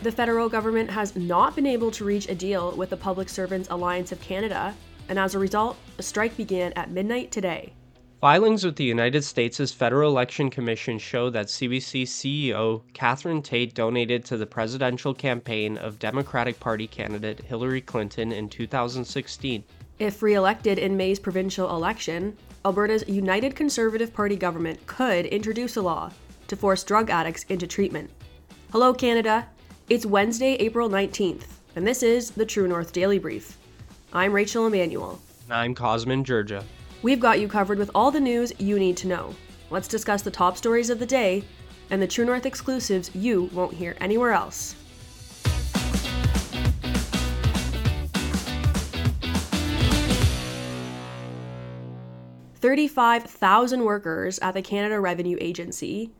The federal government has not been able to reach a deal with the Public Service Alliance of Canada, and as a result, a strike began at midnight today. Filings with the United States' Federal Election Commission show that CBC CEO Catherine Tait donated to the presidential campaign of Democratic Party candidate Hillary Clinton in 2016. If re elected in May's provincial election, Alberta's United Conservative Party government could introduce a law to force drug addicts into treatment. Hello, Canada. It's Wednesday, April 19th, and this is the True North Daily Brief. I'm Rachel Emmanuel. I'm Cosmin Dzsurdzsa. We've got you covered with all the news you need to know. Let's discuss the top stories of the day and the True North exclusives you won't hear anywhere else. Thirty-five thousand workers at the Canada Revenue Agency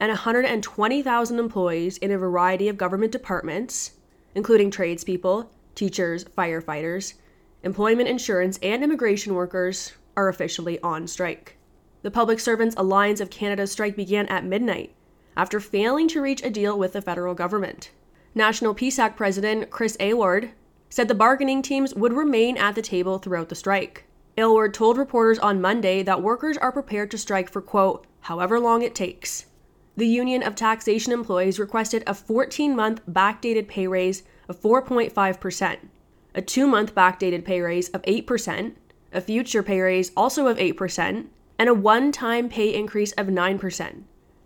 and 120,000 employees in a variety of government departments, including tradespeople, teachers, firefighters, employment insurance, and immigration workers, are officially on strike. The Public Service Alliance of Canada's strike began at midnight after failing to reach a deal with the federal government. National PSAC President Chris Aylward said the bargaining teams would remain at the table throughout the strike. Aylward told reporters on Monday that workers are prepared to strike for, quote, however long it takes the Union of Taxation Employees requested a 14 month backdated pay raise of 4.5%, a two month backdated pay raise of 8%, a future pay raise also of 8%, and a one time pay increase of 9%,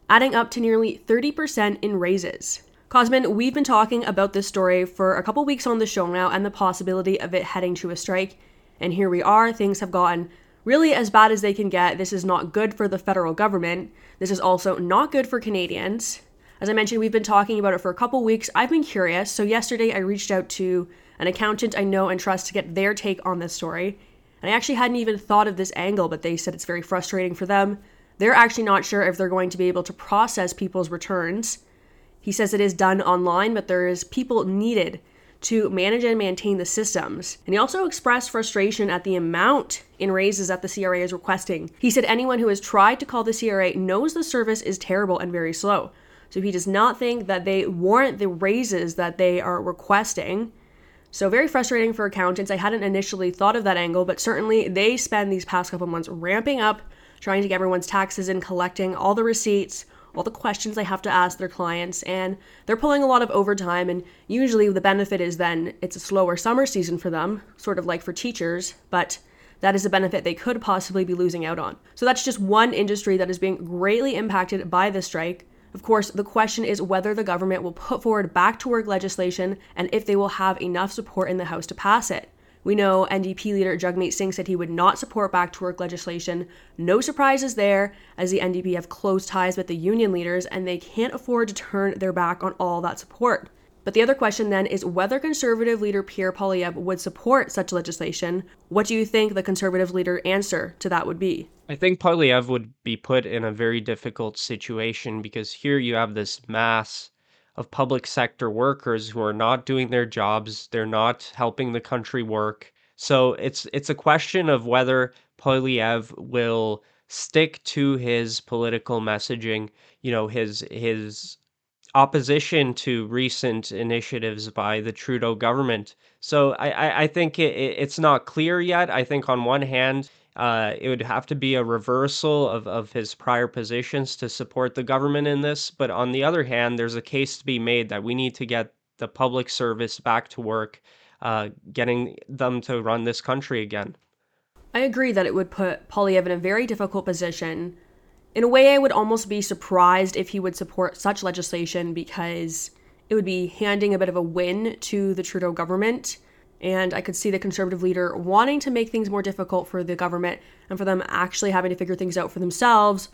adding up to nearly 30% in raises. Cosmin, we've been talking about this story for a couple weeks on the show now and the possibility of it heading to a strike. And here we are, things have gotten really as bad as they can get. This is not good for the federal government. This is also not good for Canadians. As I mentioned, we've been talking about it for a couple weeks. I've been curious. So, yesterday I reached out to an accountant I know and trust to get their take on this story. And I actually hadn't even thought of this angle, but they said it's very frustrating for them. They're actually not sure if they're going to be able to process people's returns. He says it is done online, but there is people needed to manage and maintain the systems. And he also expressed frustration at the amount in raises that the CRA is requesting. He said anyone who has tried to call the CRA knows the service is terrible and very slow. So he does not think that they warrant the raises that they are requesting. So very frustrating for accountants. I hadn't initially thought of that angle, but certainly they spend these past couple months ramping up, trying to get everyone's taxes in, collecting all the receipts, all the questions they have to ask their clients, and they're pulling a lot of overtime. And usually, the benefit is then it's a slower summer season for them, sort of like for teachers, but that is a benefit they could possibly be losing out on. So, that's just one industry that is being greatly impacted by the strike. Of course, the question is whether the government will put forward back to work legislation and if they will have enough support in the House to pass it. We know NDP leader Jagmeet Singh said he would not support back to work legislation. No surprises there, as the NDP have close ties with the union leaders and they can't afford to turn their back on all that support. But the other question then is whether Conservative leader Pierre Poilievre would support such legislation. What do you think the Conservative leader answer to that would be? I think Poilievre would be put in a very difficult situation because here you have this mass of public sector workers who are not doing their jobs, they're not helping the country work. So it's it's a question of whether Poilievre will stick to his political messaging, you know, his his opposition to recent initiatives by the Trudeau government. So I, I, I think it, it's not clear yet. I think on one hand, uh, it would have to be a reversal of, of his prior positions to support the government in this. But on the other hand, there's a case to be made that we need to get the public service back to work, uh, getting them to run this country again. I agree that it would put Poilievre in a very difficult position. In a way, I would almost be surprised if he would support such legislation because it would be handing a bit of a win to the Trudeau government and I could see the conservative leader wanting to make things more difficult for the government and for them actually having to figure things out for themselves.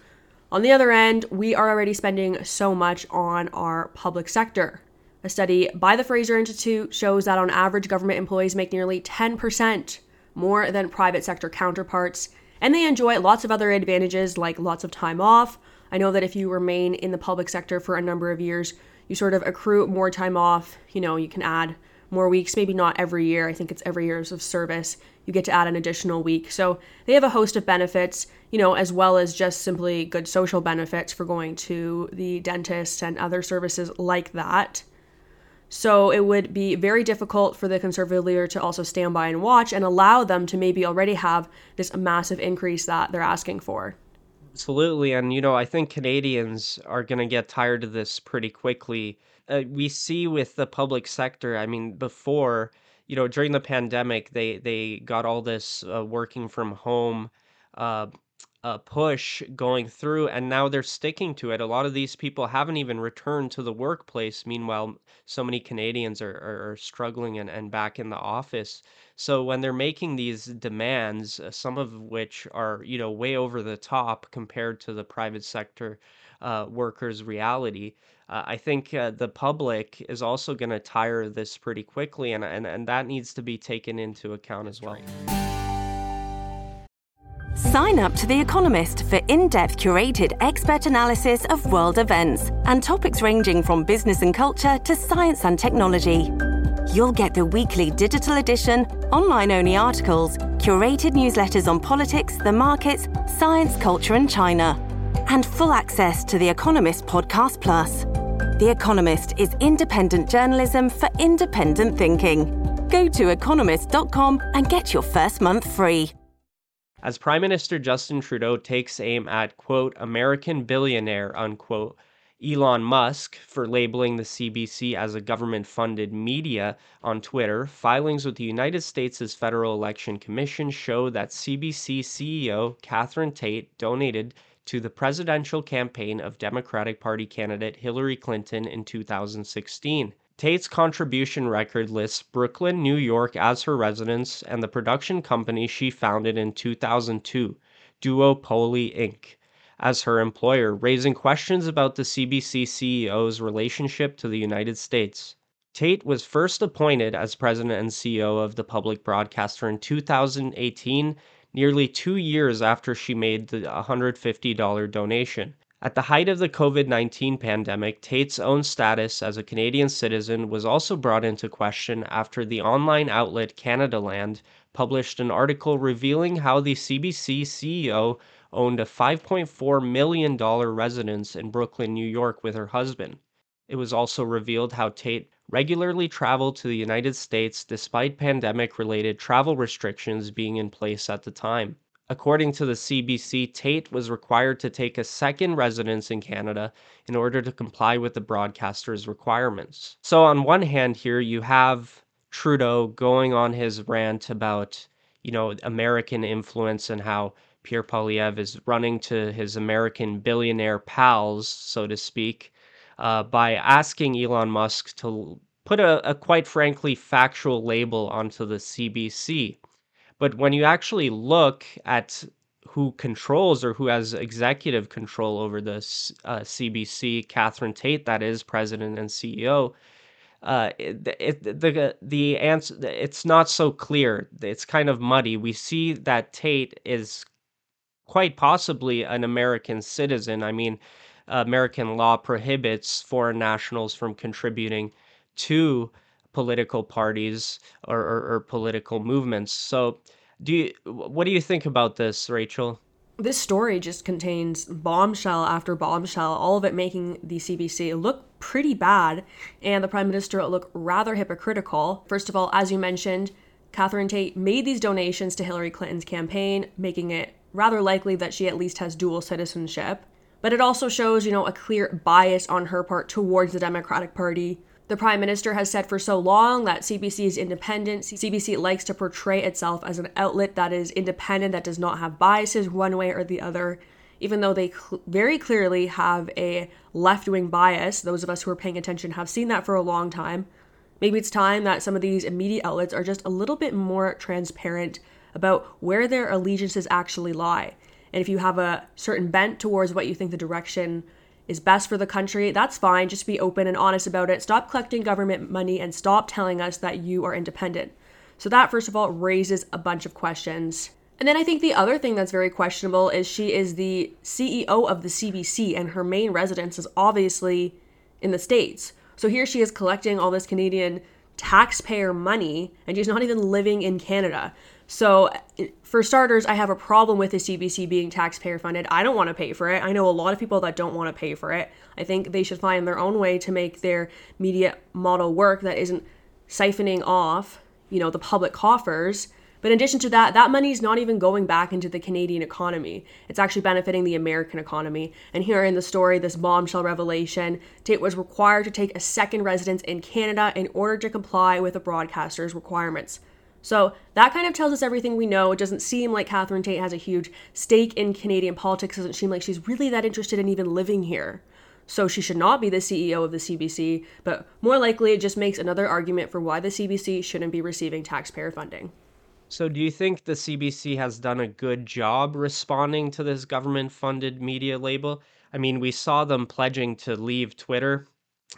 On the other end, we are already spending so much on our public sector. A study by the Fraser Institute shows that on average, government employees make nearly 10% more than private sector counterparts, and they enjoy lots of other advantages like lots of time off. I know that if you remain in the public sector for a number of years, you sort of accrue more time off. You know, you can add more weeks, maybe not every year. I think it's every years of service. You get to add an additional week. So they have a host of benefits, you know, as well as just simply good social benefits for going to the dentist and other services like that. So it would be very difficult for the conservative leader to also stand by and watch and allow them to maybe already have this massive increase that they're asking for. Absolutely. And, you know, I think Canadians are going to get tired of this pretty quickly. Uh, we see with the public sector, I mean, before, you know, during the pandemic, they, they got all this uh, working from home uh, uh, push going through, and now they're sticking to it. A lot of these people haven't even returned to the workplace. Meanwhile, so many Canadians are, are, are struggling and, and back in the office. So when they're making these demands, uh, some of which are you know way over the top compared to the private sector uh, workers' reality, uh, I think uh, the public is also going to tire of this pretty quickly, and, and and that needs to be taken into account as well. Sign up to The Economist for in depth curated expert analysis of world events and topics ranging from business and culture to science and technology. You'll get the weekly digital edition, online only articles, curated newsletters on politics, the markets, science, culture, and China, and full access to The Economist Podcast Plus. The Economist is independent journalism for independent thinking. Go to economist.com and get your first month free as Prime Minister Justin Trudeau takes aim at, quote, American billionaire, unquote, Elon Musk for labeling the CBC as a government funded media on Twitter, filings with the United States' Federal Election Commission show that CBC CEO Catherine Tait donated to the presidential campaign of Democratic Party candidate Hillary Clinton in 2016. Tait's contribution record lists Brooklyn, New York as her residence and the production company she founded in 2002, Duopoly Inc., as her employer, raising questions about the CBC CEO's relationship to the United States. Tait was first appointed as president and CEO of the public broadcaster in 2018, nearly two years after she made the $150 donation. At the height of the COVID 19 pandemic, Tait's own status as a Canadian citizen was also brought into question after the online outlet Canadaland published an article revealing how the CBC CEO owned a $5.4 million residence in Brooklyn, New York, with her husband. It was also revealed how Tait regularly traveled to the United States despite pandemic related travel restrictions being in place at the time. According to the CBC, Tait was required to take a second residence in Canada in order to comply with the broadcaster's requirements. So, on one hand, here you have Trudeau going on his rant about, you know, American influence and how Pierre Poilievre is running to his American billionaire pals, so to speak, uh, by asking Elon Musk to put a, a quite frankly factual label onto the CBC. But when you actually look at who controls or who has executive control over the uh, CBC, Catherine Tait, that is president and CEO, uh, it, it, the the answer it's not so clear. It's kind of muddy. We see that Tait is quite possibly an American citizen. I mean, American law prohibits foreign nationals from contributing to political parties or, or, or political movements. So, do you what do you think about this, Rachel? This story just contains bombshell after bombshell, all of it making the CBC look pretty bad and the Prime Minister look rather hypocritical. First of all, as you mentioned, Catherine Tait made these donations to Hillary Clinton's campaign, making it rather likely that she at least has dual citizenship. But it also shows, you know, a clear bias on her part towards the Democratic Party, the Prime Minister has said for so long that CBC is independent. CBC likes to portray itself as an outlet that is independent, that does not have biases one way or the other, even though they cl- very clearly have a left wing bias. Those of us who are paying attention have seen that for a long time. Maybe it's time that some of these media outlets are just a little bit more transparent about where their allegiances actually lie. And if you have a certain bent towards what you think the direction is best for the country, that's fine. Just be open and honest about it. Stop collecting government money and stop telling us that you are independent. So, that first of all raises a bunch of questions. And then I think the other thing that's very questionable is she is the CEO of the CBC and her main residence is obviously in the States. So here she is collecting all this Canadian taxpayer money and she's not even living in Canada. So, for starters, I have a problem with the CBC being taxpayer funded. I don't want to pay for it. I know a lot of people that don't want to pay for it. I think they should find their own way to make their media model work that isn't siphoning off, you know, the public coffers but in addition to that, that money is not even going back into the Canadian economy. It's actually benefiting the American economy. And here in the story, this bombshell revelation, Tait was required to take a second residence in Canada in order to comply with the broadcaster's requirements. So that kind of tells us everything we know. It doesn't seem like Catherine Tait has a huge stake in Canadian politics. It doesn't seem like she's really that interested in even living here. So she should not be the CEO of the CBC, but more likely it just makes another argument for why the CBC shouldn't be receiving taxpayer funding. So, do you think the CBC has done a good job responding to this government funded media label? I mean, we saw them pledging to leave Twitter.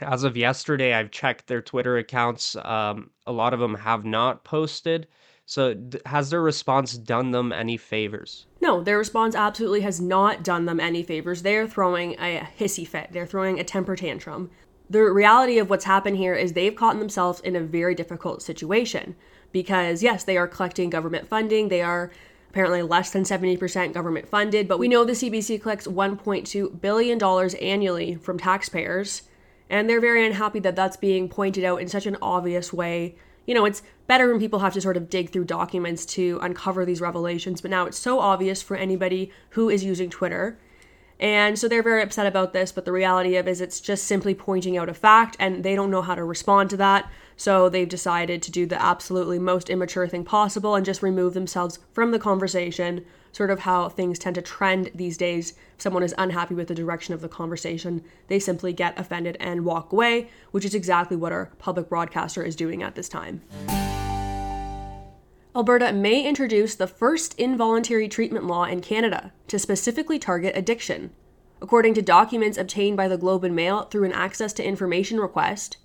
As of yesterday, I've checked their Twitter accounts. Um, a lot of them have not posted. So, has their response done them any favors? No, their response absolutely has not done them any favors. They're throwing a hissy fit, they're throwing a temper tantrum. The reality of what's happened here is they've caught themselves in a very difficult situation because, yes, they are collecting government funding. They are apparently less than 70% government funded, but we know the CBC collects $1.2 billion annually from taxpayers, and they're very unhappy that that's being pointed out in such an obvious way. You know, it's better when people have to sort of dig through documents to uncover these revelations, but now it's so obvious for anybody who is using Twitter. And so they're very upset about this, but the reality of is it's just simply pointing out a fact and they don't know how to respond to that. So they've decided to do the absolutely most immature thing possible and just remove themselves from the conversation, sort of how things tend to trend these days. If someone is unhappy with the direction of the conversation, they simply get offended and walk away, which is exactly what our public broadcaster is doing at this time. Alberta may introduce the first involuntary treatment law in Canada to specifically target addiction. According to documents obtained by the Globe and Mail through an access to information request,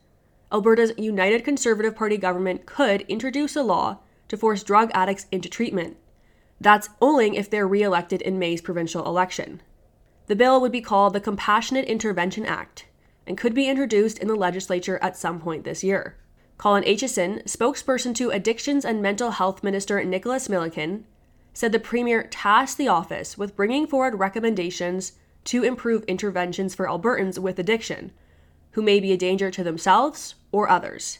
Alberta's United Conservative Party government could introduce a law to force drug addicts into treatment. That's only if they're re elected in May's provincial election. The bill would be called the Compassionate Intervention Act and could be introduced in the legislature at some point this year. Colin Aitchison, spokesperson to Addictions and Mental Health Minister Nicholas Milliken, said the Premier tasked the office with bringing forward recommendations to improve interventions for Albertans with addiction who may be a danger to themselves or others.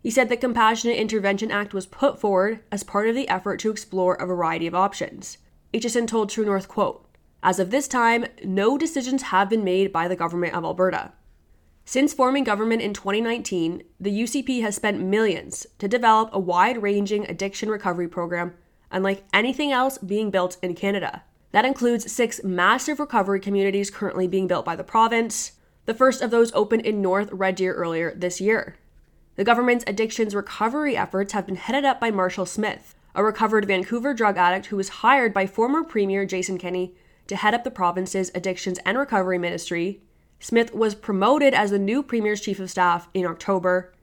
He said the Compassionate Intervention Act was put forward as part of the effort to explore a variety of options. Aitchison told True North, quote, As of this time, no decisions have been made by the government of Alberta. Since forming government in 2019, the UCP has spent millions to develop a wide ranging addiction recovery program, unlike anything else being built in Canada. That includes six massive recovery communities currently being built by the province, the first of those opened in North Red Deer earlier this year. The government's addictions recovery efforts have been headed up by Marshall Smith, a recovered Vancouver drug addict who was hired by former Premier Jason Kenney to head up the province's addictions and recovery ministry. Smith was promoted as the new Premier's chief of staff in October.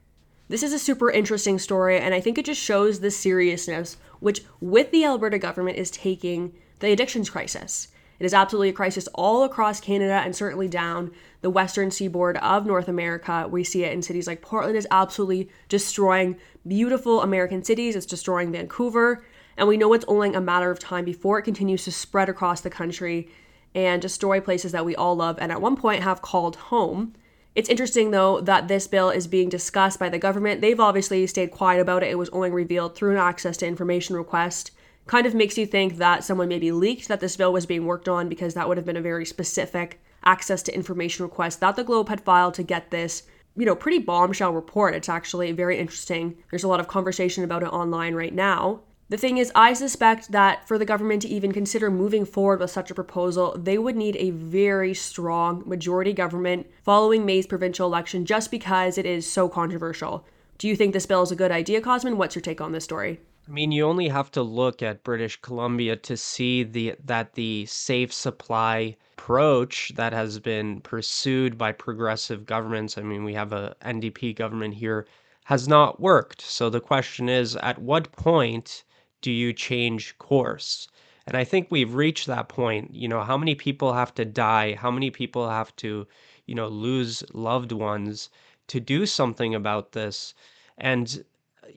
This is a super interesting story, and I think it just shows the seriousness which, with the Alberta government, is taking the addictions crisis. It is absolutely a crisis all across Canada and certainly down the western seaboard of North America. We see it in cities like Portland is absolutely destroying beautiful American cities. It's destroying Vancouver. And we know it's only a matter of time before it continues to spread across the country and destroy places that we all love and at one point have called home. It's interesting, though, that this bill is being discussed by the government. They've obviously stayed quiet about it. It was only revealed through an access to information request kind of makes you think that someone maybe leaked that this bill was being worked on because that would have been a very specific access to information request that the Globe had filed to get this, you know, pretty bombshell report. It's actually very interesting. There's a lot of conversation about it online right now. The thing is, I suspect that for the government to even consider moving forward with such a proposal, they would need a very strong majority government following May's provincial election just because it is so controversial. Do you think this bill is a good idea, Cosmin? What's your take on this story? I mean, you only have to look at British Columbia to see the that the safe supply approach that has been pursued by progressive governments. I mean, we have a NDP government here has not worked. So the question is at what point do you change course? And I think we've reached that point. You know, how many people have to die? How many people have to, you know, lose loved ones to do something about this? And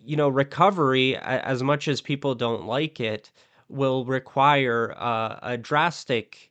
you know, recovery, as much as people don't like it, will require uh, a drastic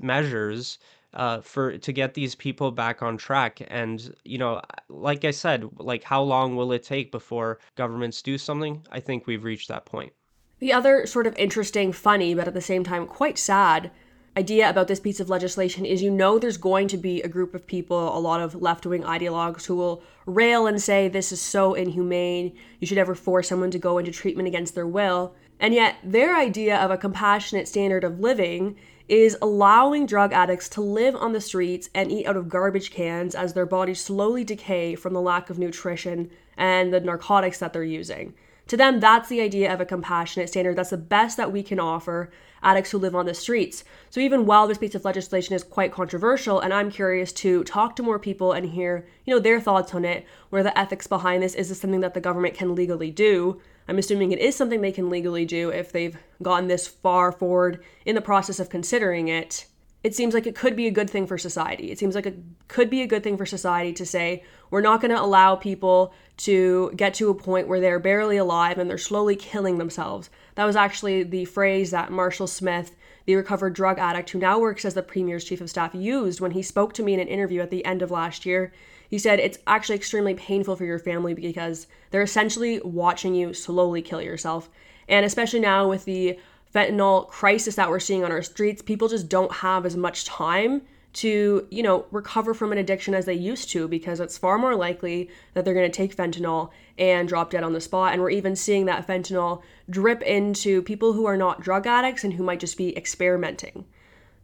measures uh, for to get these people back on track. And you know, like I said, like how long will it take before governments do something? I think we've reached that point. The other sort of interesting, funny, but at the same time quite sad idea about this piece of legislation is you know there's going to be a group of people, a lot of left wing ideologues who will rail and say this is so inhumane, you should ever force someone to go into treatment against their will. And yet, their idea of a compassionate standard of living is allowing drug addicts to live on the streets and eat out of garbage cans as their bodies slowly decay from the lack of nutrition and the narcotics that they're using. To them, that's the idea of a compassionate standard. That's the best that we can offer addicts who live on the streets. So even while this piece of legislation is quite controversial, and I'm curious to talk to more people and hear, you know, their thoughts on it, where the ethics behind this? Is this something that the government can legally do? I'm assuming it is something they can legally do if they've gotten this far forward in the process of considering it. It seems like it could be a good thing for society. It seems like it could be a good thing for society to say, we're not going to allow people to get to a point where they're barely alive and they're slowly killing themselves. That was actually the phrase that Marshall Smith, the recovered drug addict who now works as the Premier's Chief of Staff, used when he spoke to me in an interview at the end of last year. He said it's actually extremely painful for your family because they're essentially watching you slowly kill yourself. And especially now with the fentanyl crisis that we're seeing on our streets, people just don't have as much time to, you know, recover from an addiction as they used to because it's far more likely that they're going to take fentanyl and drop dead on the spot. And we're even seeing that fentanyl drip into people who are not drug addicts and who might just be experimenting.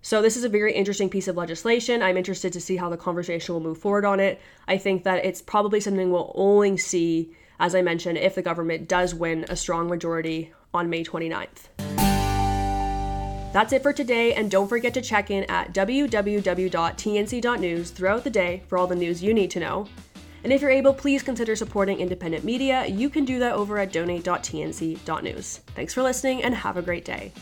So, this is a very interesting piece of legislation. I'm interested to see how the conversation will move forward on it. I think that it's probably something we'll only see, as I mentioned, if the government does win a strong majority on May 29th. That's it for today, and don't forget to check in at www.tnc.news throughout the day for all the news you need to know. And if you're able, please consider supporting independent media. You can do that over at donate.tnc.news. Thanks for listening, and have a great day.